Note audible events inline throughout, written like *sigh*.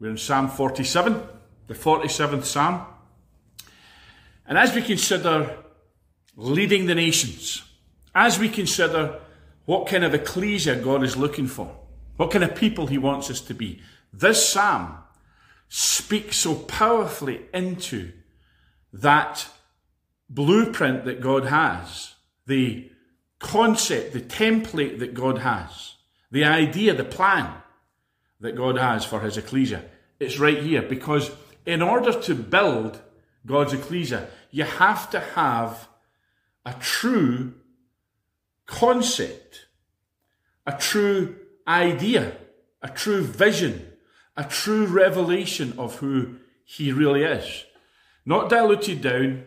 We're in Psalm 47, the 47th Psalm. And as we consider leading the nations, as we consider what kind of ecclesia God is looking for, what kind of people He wants us to be, this Psalm speaks so powerfully into that blueprint that God has, the concept, the template that God has, the idea, the plan that God has for his ecclesia. It's right here because in order to build God's ecclesia, you have to have a true concept, a true idea, a true vision, a true revelation of who he really is. Not diluted down,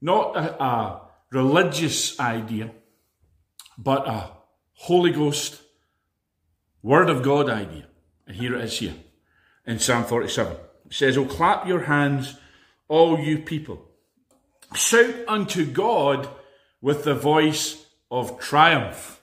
not a, a religious idea, but a Holy Ghost, Word of God idea. Here it is here in Psalm 47. It says, Oh, clap your hands, all you people. Shout unto God with the voice of triumph.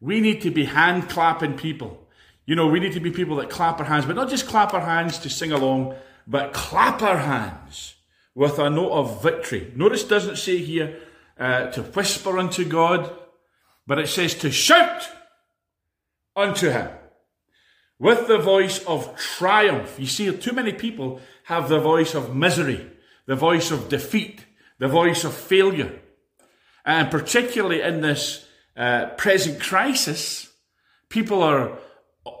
We need to be hand clapping people. You know, we need to be people that clap our hands, but not just clap our hands to sing along, but clap our hands with a note of victory. Notice doesn't say here uh, to whisper unto God, but it says to shout unto him with the voice of triumph. You see, too many people have the voice of misery, the voice of defeat, the voice of failure. And particularly in this uh, present crisis, people are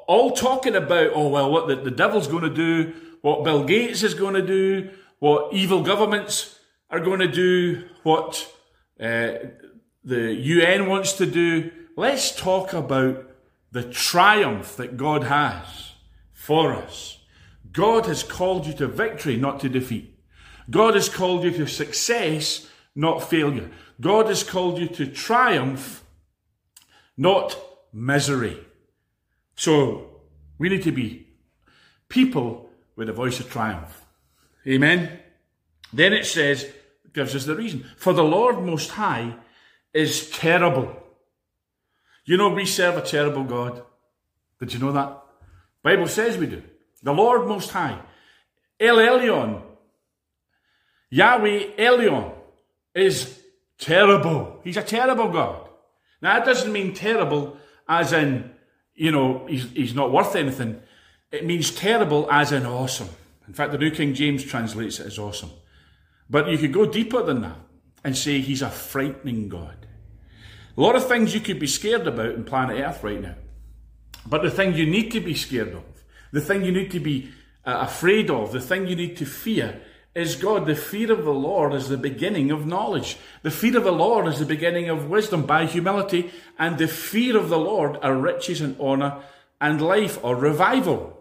all talking about, oh, well, what the, the devil's going to do, what Bill Gates is going to do, what evil governments are going to do, what uh, the UN wants to do. Let's talk about the triumph that God has for us. God has called you to victory, not to defeat. God has called you to success, not failure. God has called you to triumph, not misery. So we need to be people with a voice of triumph. Amen. Then it says, gives us the reason. For the Lord Most High is terrible. You know, we serve a terrible God. Did you know that? Bible says we do. The Lord Most High. El Elyon. Yahweh Elyon is terrible. He's a terrible God. Now, that doesn't mean terrible as in, you know, he's, he's not worth anything. It means terrible as in awesome. In fact, the New King James translates it as awesome. But you could go deeper than that and say he's a frightening God. A lot of things you could be scared about in planet Earth right now. But the thing you need to be scared of, the thing you need to be uh, afraid of, the thing you need to fear is God. The fear of the Lord is the beginning of knowledge. The fear of the Lord is the beginning of wisdom by humility. And the fear of the Lord are riches and honour and life or revival.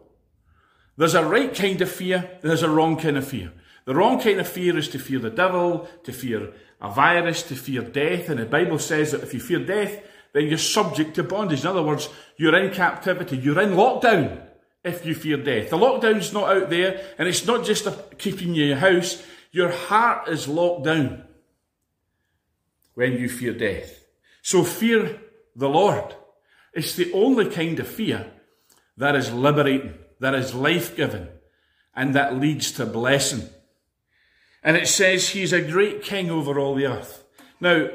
There's a right kind of fear, there's a wrong kind of fear. The wrong kind of fear is to fear the devil, to fear a virus, to fear death. And the Bible says that if you fear death, then you're subject to bondage. In other words, you're in captivity, you're in lockdown if you fear death. The lockdown's not out there, and it's not just keeping you in your house. Your heart is locked down when you fear death. So fear the Lord. It's the only kind of fear that is liberating, that is life-giving, and that leads to blessing. And it says he's a great king over all the earth. Now,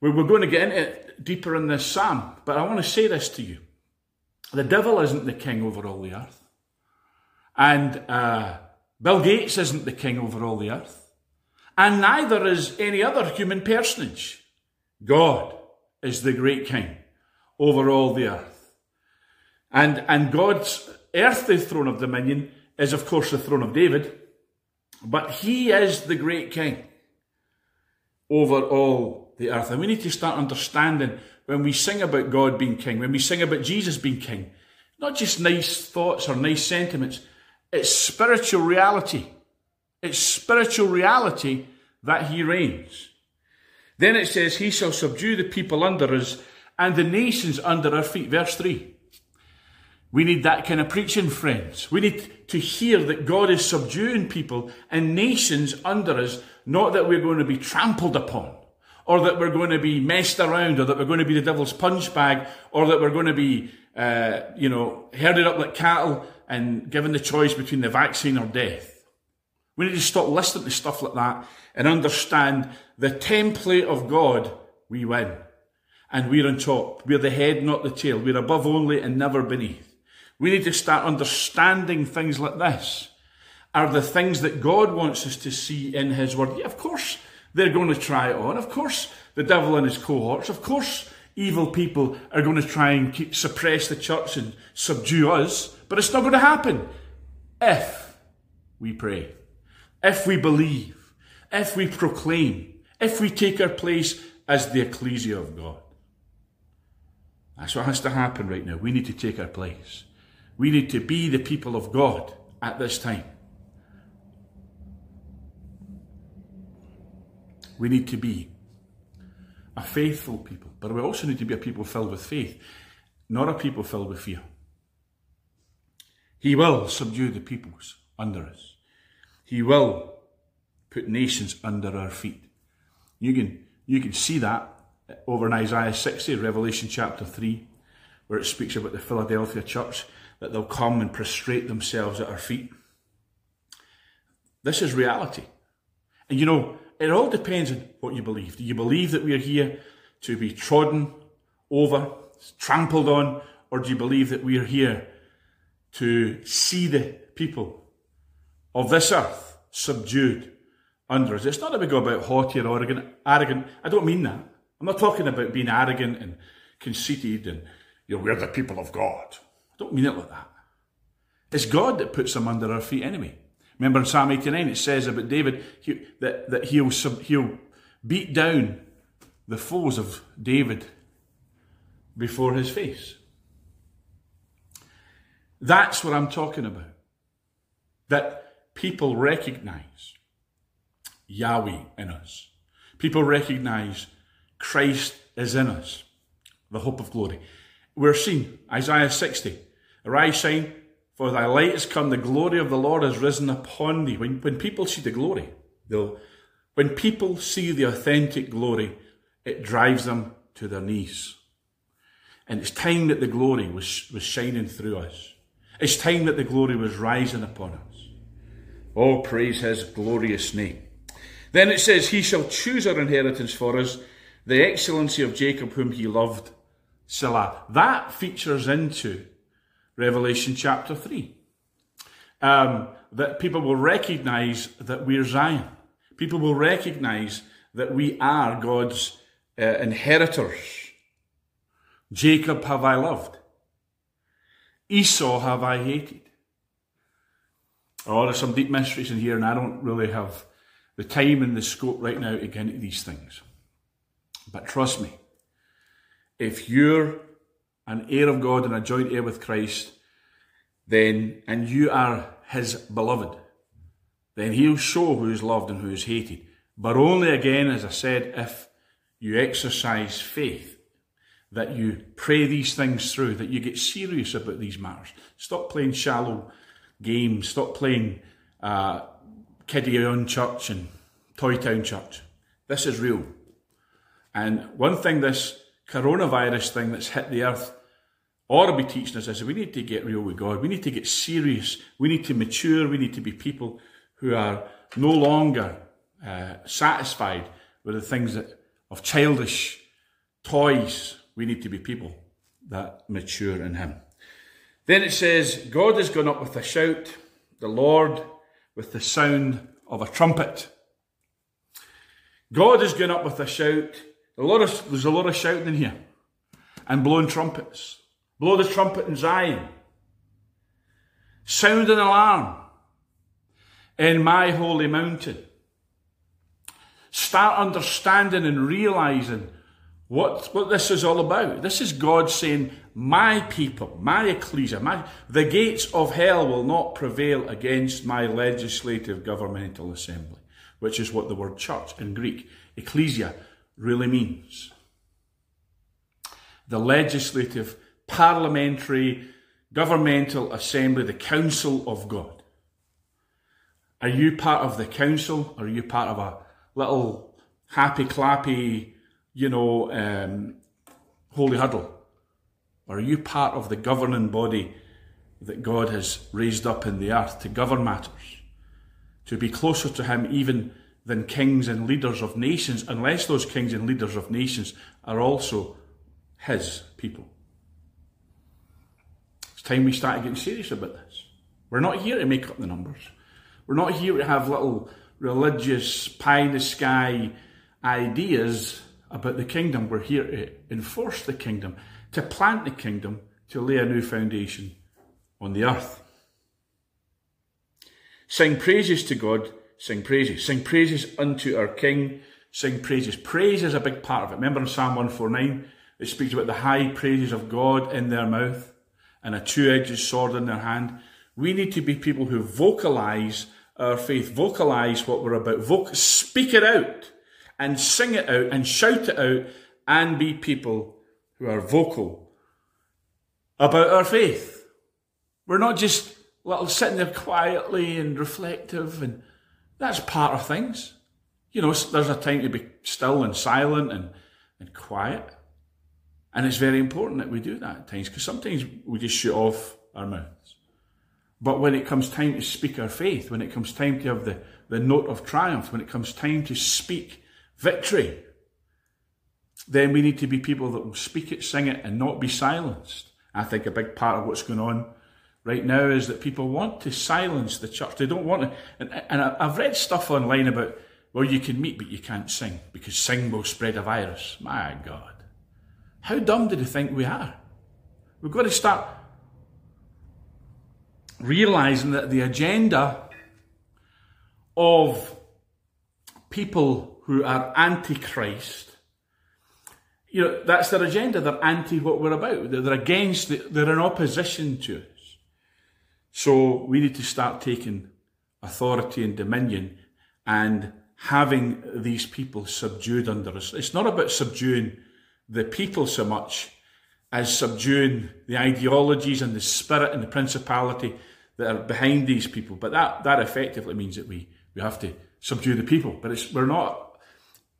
we're going to get into it deeper in this psalm, but I want to say this to you. The devil isn't the king over all the earth. And uh, Bill Gates isn't the king over all the earth. And neither is any other human personage. God is the great king over all the earth. And, and God's earthly throne of dominion is, of course, the throne of David. But he is the great king over all the earth. And we need to start understanding when we sing about God being king, when we sing about Jesus being king, not just nice thoughts or nice sentiments, it's spiritual reality. It's spiritual reality that he reigns. Then it says, He shall subdue the people under us and the nations under our feet. Verse 3. We need that kind of preaching, friends. We need to hear that God is subduing people and nations under us, not that we're going to be trampled upon, or that we're going to be messed around, or that we're going to be the devil's punch bag, or that we're going to be, uh, you know, herded up like cattle and given the choice between the vaccine or death. We need to stop listening to stuff like that and understand the template of God, we win. And we're on top. We're the head, not the tail. We're above only and never beneath. We need to start understanding things like this. Are the things that God wants us to see in His Word? Yeah, of course, they're going to try it on. Of course, the devil and his cohorts. Of course, evil people are going to try and keep, suppress the church and subdue us. But it's not going to happen if we pray, if we believe, if we proclaim, if we take our place as the ecclesia of God. That's what has to happen right now. We need to take our place. We need to be the people of God at this time. We need to be a faithful people, but we also need to be a people filled with faith, not a people filled with fear. He will subdue the peoples under us. He will put nations under our feet. You can, you can see that over in Isaiah 60, Revelation chapter 3, where it speaks about the Philadelphia church, that they'll come and prostrate themselves at our feet. This is reality. And you know, it all depends on what you believe. Do you believe that we are here to be trodden over, trampled on, or do you believe that we are here to see the people of this earth subdued under us? It's not that we go about haughty or arrogant. Arrogant. I don't mean that. I'm not talking about being arrogant and conceited and you know we're the people of God. I don't mean it like that. It's God that puts them under our feet anyway. Remember in Psalm 89 it says about David he, that, that he'll, he'll beat down the foes of David before his face. That's what I'm talking about. That people recognize Yahweh in us. People recognize Christ is in us, the hope of glory. We're seeing Isaiah 60. Arise, shine, for thy light has come, the glory of the Lord has risen upon thee. When, when people see the glory, they'll, when people see the authentic glory, it drives them to their knees. And it's time that the glory was, was shining through us. It's time that the glory was rising upon us. Oh, praise his glorious name. Then it says, He shall choose our inheritance for us, the excellency of Jacob whom he loved. Selah. That features into Revelation chapter 3. Um, that people will recognize that we're Zion. People will recognize that we are God's uh, inheritors. Jacob have I loved. Esau have I hated. Oh, there's some deep mysteries in here, and I don't really have the time and the scope right now to get into these things. But trust me, if you're an heir of God and a joint heir with Christ, then, and you are his beloved, then he'll show who is loved and who is hated. But only again, as I said, if you exercise faith, that you pray these things through, that you get serious about these matters. Stop playing shallow games, stop playing uh, kiddie on church and toy town church. This is real. And one thing this coronavirus thing that's hit the earth ought to be teaching us is we need to get real with God. We need to get serious. We need to mature. We need to be people who are no longer uh, satisfied with the things that of childish toys. We need to be people that mature in Him. Then it says, God has gone up with a shout, the Lord with the sound of a trumpet. God has gone up with a shout. A lot of, there's a lot of shouting in here and blowing trumpets. Blow the trumpet in Zion. Sound an alarm in my holy mountain. Start understanding and realizing what, what this is all about. This is God saying, My people, my ecclesia, my, the gates of hell will not prevail against my legislative governmental assembly, which is what the word church in Greek, ecclesia, really means. The legislative, parliamentary, governmental assembly, the council of God. Are you part of the council? Are you part of a little happy clappy, you know, um, holy huddle? Or are you part of the governing body, that God has raised up in the earth to govern matters, to be closer to Him even than kings and leaders of nations, unless those kings and leaders of nations are also His people. It's time we started getting serious about this. We're not here to make up the numbers. We're not here to have little religious pie in the sky ideas about the kingdom. We're here to enforce the kingdom, to plant the kingdom, to lay a new foundation on the earth. Sing praises to God, sing praises. Sing praises unto our King, sing praises. Praise is a big part of it. Remember in Psalm 149, it speaks about the high praises of God in their mouth and a two-edged sword in their hand. We need to be people who vocalize our faith, vocalize what we're about, Voc- speak it out and sing it out and shout it out and be people who are vocal about our faith. We're not just little sitting there quietly and reflective and that's part of things. You know, there's a time to be still and silent and, and quiet. And it's very important that we do that at times because sometimes we just shoot off our mouths. But when it comes time to speak our faith, when it comes time to have the, the note of triumph, when it comes time to speak victory, then we need to be people that will speak it, sing it, and not be silenced. I think a big part of what's going on right now is that people want to silence the church. They don't want to. And, and I've read stuff online about, well, you can meet, but you can't sing because sing will spread a virus. My God. How dumb do they think we are? We've got to start realizing that the agenda of people who are anti-Christ, you know, that's their agenda. They're anti what we're about. They're against, they're in opposition to us. So we need to start taking authority and dominion and having these people subdued under us. It's not about subduing the people so much as subduing the ideologies and the spirit and the principality that are behind these people. But that, that effectively means that we, we have to subdue the people. But it's, we're not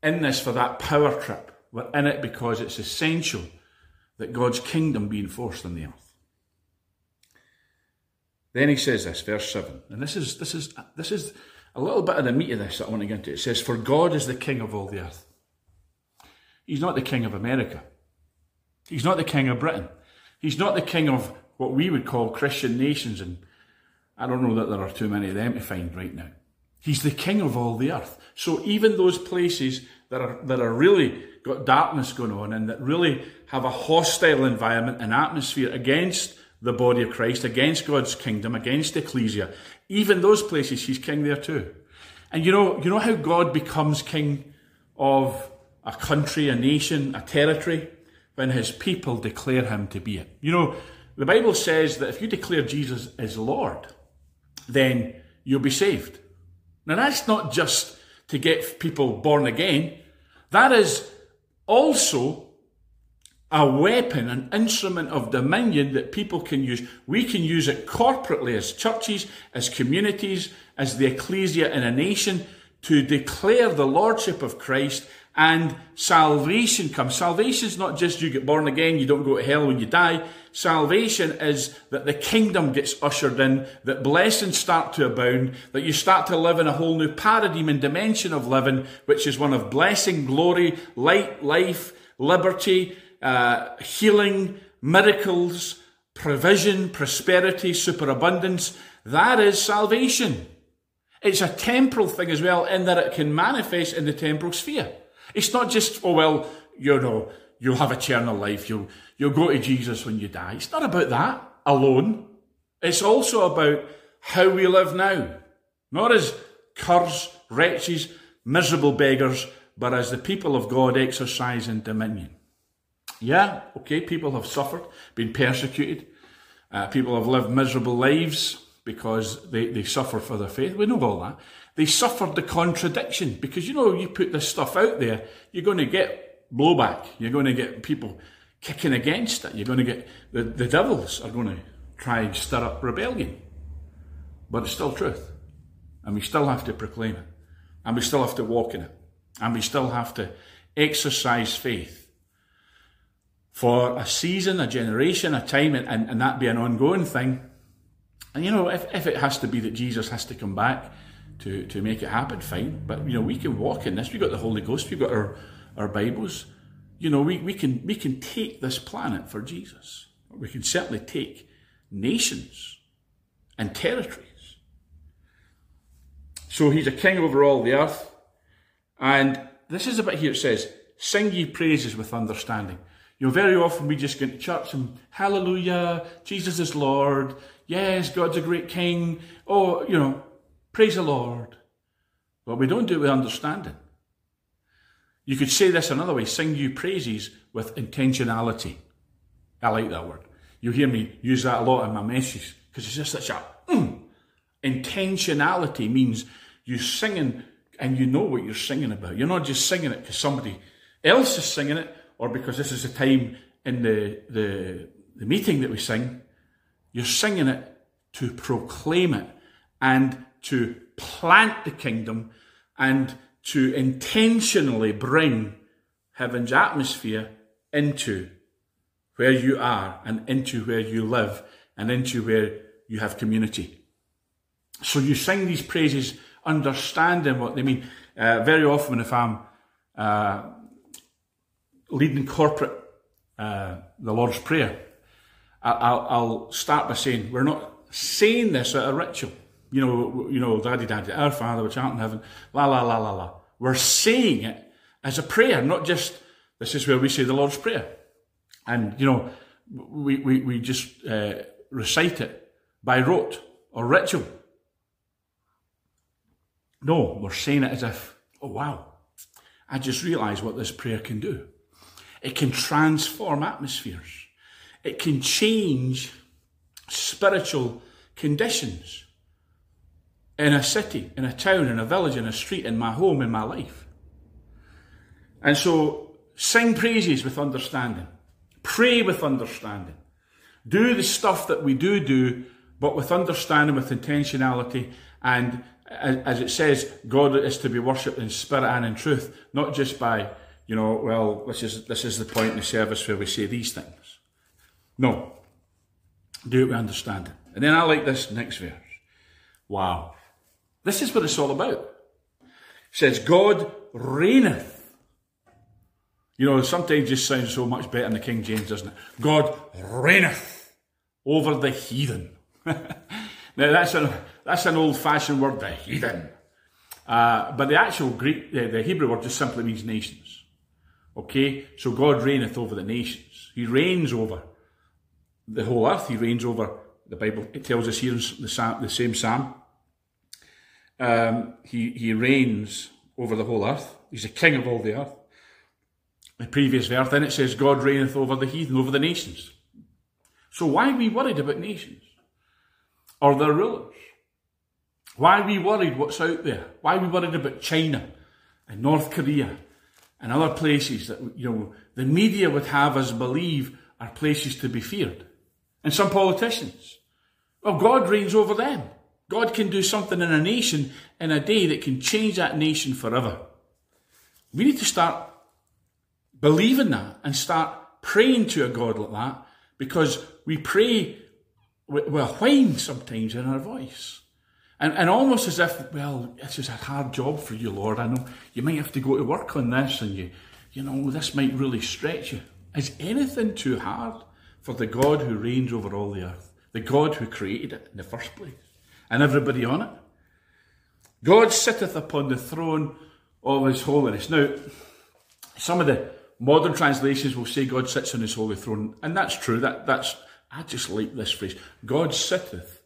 in this for that power trip. We're in it because it's essential that God's kingdom be enforced on the earth. Then he says this, verse 7, and this is, this is, this is a little bit of the meat of this that I want to get into. It says, For God is the king of all the earth. He's not the king of America. He's not the king of Britain. He's not the king of what we would call Christian nations, and I don't know that there are too many of them to find right now. He's the king of all the earth. So even those places that are, that are really got darkness going on and that really have a hostile environment and atmosphere against the body of Christ, against God's kingdom, against ecclesia, even those places, he's king there too. And you know, you know how God becomes king of a country, a nation, a territory, when his people declare him to be it. You know, the Bible says that if you declare Jesus as Lord, then you'll be saved. Now that's not just to get people born again. That is also a weapon, an instrument of dominion that people can use. We can use it corporately as churches, as communities, as the ecclesia in a nation to declare the lordship of Christ and salvation comes. Salvation is not just you get born again, you don't go to hell when you die. Salvation is that the kingdom gets ushered in, that blessings start to abound, that you start to live in a whole new paradigm and dimension of living, which is one of blessing, glory, light, life, liberty, uh, healing, miracles, provision, prosperity, superabundance. That is salvation. It's a temporal thing as well in that it can manifest in the temporal sphere. It's not just, oh, well, you know, you'll have eternal life. You'll, you'll go to Jesus when you die. It's not about that alone. It's also about how we live now. Not as curs, wretches, miserable beggars, but as the people of God exercising dominion. Yeah, okay, people have suffered, been persecuted. Uh, people have lived miserable lives because they, they suffer for their faith. We know all that. They suffered the contradiction because, you know, you put this stuff out there, you're going to get blowback. You're going to get people kicking against it. You're going to get, the, the devils are going to try and stir up rebellion. But it's still truth. And we still have to proclaim it. And we still have to walk in it. And we still have to exercise faith for a season, a generation, a time, and, and, and that be an ongoing thing. And you know, if, if it has to be that Jesus has to come back to, to make it happen, fine. But you know, we can walk in this. We've got the Holy Ghost, we've got our, our Bibles. You know, we, we can we can take this planet for Jesus. We can certainly take nations and territories. So he's a king over all the earth. And this is a bit here it says, Sing ye praises with understanding. You know, very often we just go to church and hallelujah, Jesus is Lord. Yes, God's a great king. Oh, you know, praise the Lord. But we don't do it with understanding. You could say this another way sing you praises with intentionality. I like that word. You hear me use that a lot in my messages because it's just such a mm. intentionality means you're singing and you know what you're singing about. You're not just singing it because somebody else is singing it or because this is the time in the, the, the meeting that we sing. You're singing it to proclaim it and to plant the kingdom and to intentionally bring heaven's atmosphere into where you are and into where you live and into where you have community. So you sing these praises understanding what they mean. Uh, very often, if I'm uh, leading corporate, uh, the Lord's Prayer, I'll, I'll, start by saying, we're not saying this at a ritual. You know, you know, Daddy, Daddy, our Father which art in heaven, la, la, la, la, la. We're saying it as a prayer, not just, this is where we say the Lord's Prayer. And, you know, we, we, we just uh, recite it by rote or ritual. No, we're saying it as if, oh wow, I just realised what this prayer can do. It can transform atmospheres. It can change spiritual conditions in a city, in a town, in a village, in a street, in my home, in my life. And so sing praises with understanding. Pray with understanding. Do the stuff that we do do, but with understanding, with intentionality, and as it says, God is to be worshipped in spirit and in truth, not just by, you know, well, this is this is the point in the service where we say these things. No. Do it with understanding. And then I like this next verse. Wow. This is what it's all about. It says, God reigneth. You know, sometimes just sounds so much better in the King James, doesn't it? God reigneth over the heathen. *laughs* now that's an that's an old-fashioned word, the heathen. Uh, but the actual Greek, the, the Hebrew word just simply means nations. Okay, so God reigneth over the nations. He reigns over the whole earth. He reigns over the Bible. It tells us here in the, the same Psalm. Um, he he reigns over the whole earth. He's the king of all the earth. The previous verse, then it says, God reigneth over the heathen, over the nations. So why are we worried about nations or their rulers? Why are we worried what's out there? Why are we worried about China and North Korea and other places that, you know, the media would have us believe are places to be feared? And some politicians. Well, God reigns over them. God can do something in a nation in a day that can change that nation forever. We need to start believing that and start praying to a God like that because we pray a whine sometimes in our voice. And, and almost as if, well, this is a hard job for you, Lord. I know you might have to go to work on this and you, you know, this might really stretch you. Is anything too hard for the God who reigns over all the earth? The God who created it in the first place and everybody on it? God sitteth upon the throne of his holiness. Now, some of the modern translations will say God sits on his holy throne, and that's true. That that's I just like this phrase. God sitteth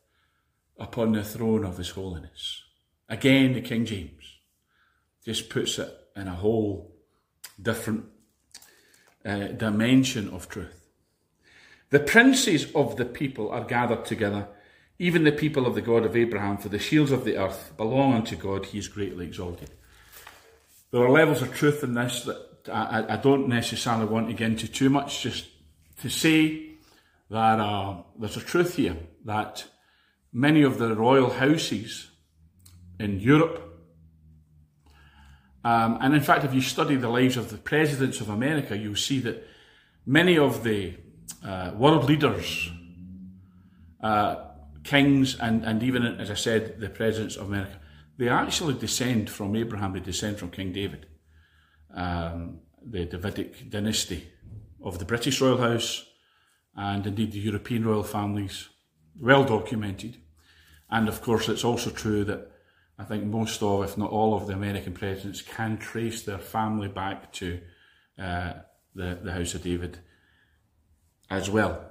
upon the throne of his holiness. Again, the King James just puts it in a whole different uh, dimension of truth. The princes of the people are gathered together, even the people of the God of Abraham, for the shields of the earth belong unto God, he is greatly exalted. There are levels of truth in this that I, I don't necessarily want to get into too much, just to say that uh, there's a truth here that many of the royal houses in Europe. Um, and in fact, if you study the lives of the presidents of America, you'll see that many of the uh, world leaders uh, kings and, and even, as I said, the presidents of America, they actually descend from Abraham, they descend from King David, um, the Davidic dynasty of the British royal house and indeed the European royal families, well documented. And of course, it's also true that I think most of, if not all of the American presidents can trace their family back to uh, the, the House of David as well.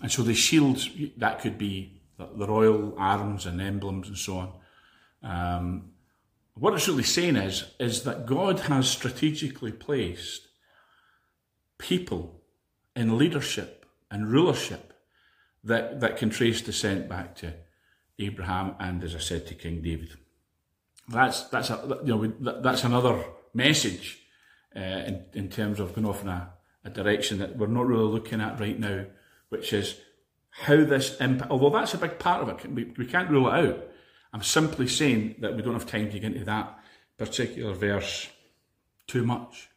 And so the shields, that could be the royal arms and emblems and so on. Um, what it's really saying is, is that God has strategically placed people in leadership and rulership that, that can trace descent back to Abraham and, as I said, to King David. That's that's a, you know that's another message uh, in in terms of going off in a, a direction that we're not really looking at right now, which is how this impact. Although that's a big part of it, we, we can't rule it out. I'm simply saying that we don't have time to get into that particular verse too much.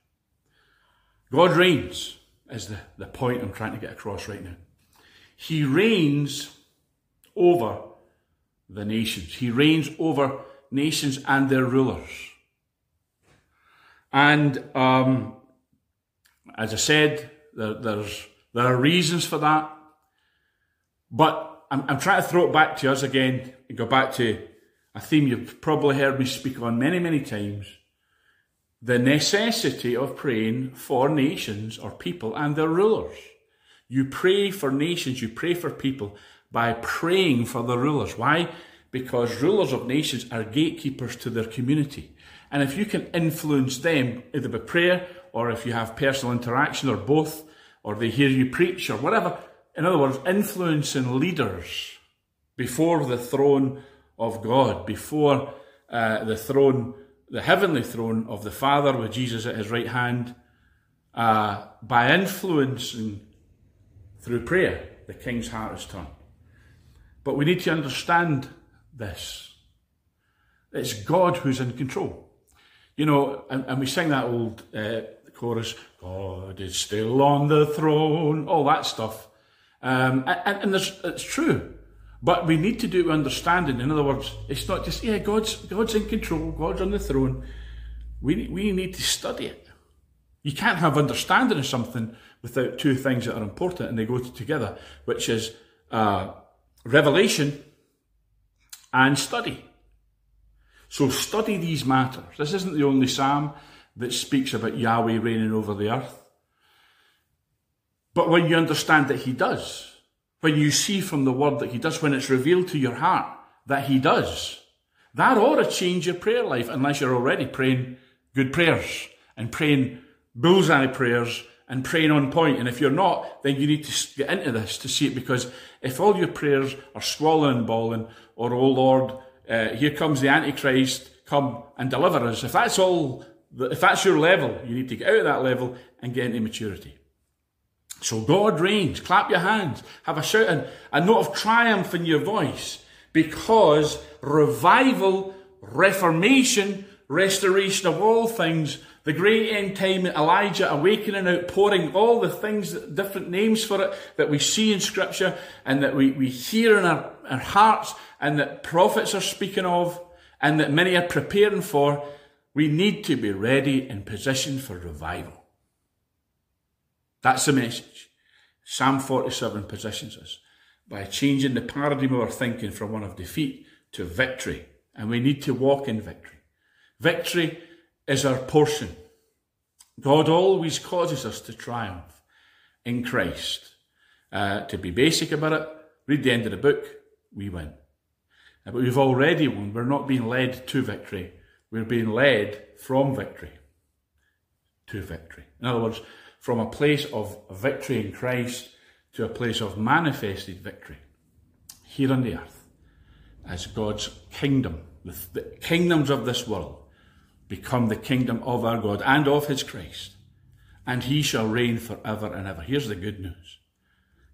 God reigns is the, the point I'm trying to get across right now. He reigns over the nations. He reigns over nations and their rulers. And um, as I said, there, there's, there are reasons for that. But I'm, I'm trying to throw it back to us again and go back to a theme you've probably heard me speak on many, many times. The necessity of praying for nations or people and their rulers. You pray for nations, you pray for people by praying for the rulers. Why? Because rulers of nations are gatekeepers to their community. And if you can influence them, either by prayer or if you have personal interaction or both, or they hear you preach or whatever, in other words, influencing leaders before the throne of God, before uh, the throne, the heavenly throne of the Father with Jesus at his right hand, uh, by influencing through prayer, the king's heart is turned. But we need to understand this. It's God who's in control. You know, and, and we sing that old uh, chorus, God is still on the throne, all that stuff. Um, and, and it's true. But we need to do understanding. In other words, it's not just, yeah, God's, God's in control, God's on the throne. We, we need to study it. You can't have understanding of something without two things that are important and they go together, which is uh, revelation and study. So study these matters. This isn't the only psalm that speaks about Yahweh reigning over the earth. But when you understand that he does, when you see from the word that he does, when it's revealed to your heart that he does, that ought to change your prayer life unless you're already praying good prayers and praying bullseye prayers and praying on point. And if you're not, then you need to get into this to see it because if all your prayers are squalling and bawling, or oh Lord, uh, here comes the Antichrist, come and deliver us. If that's all, if that's your level, you need to get out of that level and get into maturity. So God reigns. Clap your hands. Have a shout and a note of triumph in your voice because revival, reformation, restoration of all things, the great end time, Elijah awakening, outpouring, all the things, different names for it that we see in scripture and that we, we hear in our, our hearts and that prophets are speaking of and that many are preparing for, we need to be ready in position for revival. That's the message. Psalm 47 positions us by changing the paradigm of our thinking from one of defeat to victory. And we need to walk in victory. Victory is our portion. God always causes us to triumph in Christ. Uh, to be basic about it, read the end of the book, we win. Uh, but we've already won. We're not being led to victory. We're being led from victory to victory. In other words, from a place of victory in Christ to a place of manifested victory here on the earth as God's kingdom, the kingdoms of this world become the kingdom of our God and of his Christ. And he shall reign forever and ever. Here's the good news.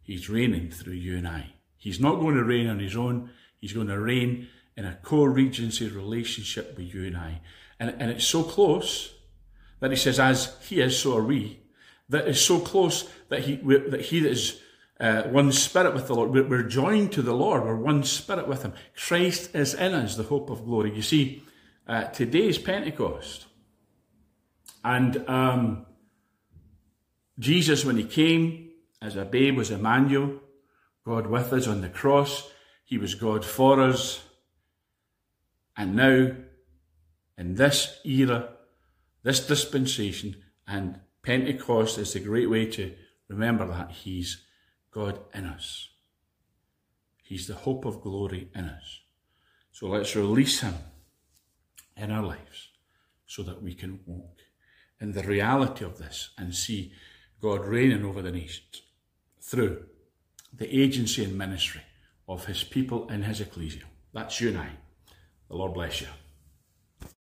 He's reigning through you and I. He's not going to reign on his own. He's going to reign in a co-regency relationship with you and I. And, and it's so close that he says, as he is, so are we that is so close that he, that he that is uh, one spirit with the Lord. We're, we're joined to the Lord. We're one spirit with Him. Christ is in us, the hope of glory. You see, uh, today is Pentecost. And um, Jesus, when He came as a babe, was Emmanuel, God with us on the cross. He was God for us. And now, in this era, this dispensation, and Pentecost is a great way to remember that He's God in us. He's the hope of glory in us. So let's release Him in our lives so that we can walk in the reality of this and see God reigning over the nations through the agency and ministry of His people in His ecclesia. That's you and I. The Lord bless you.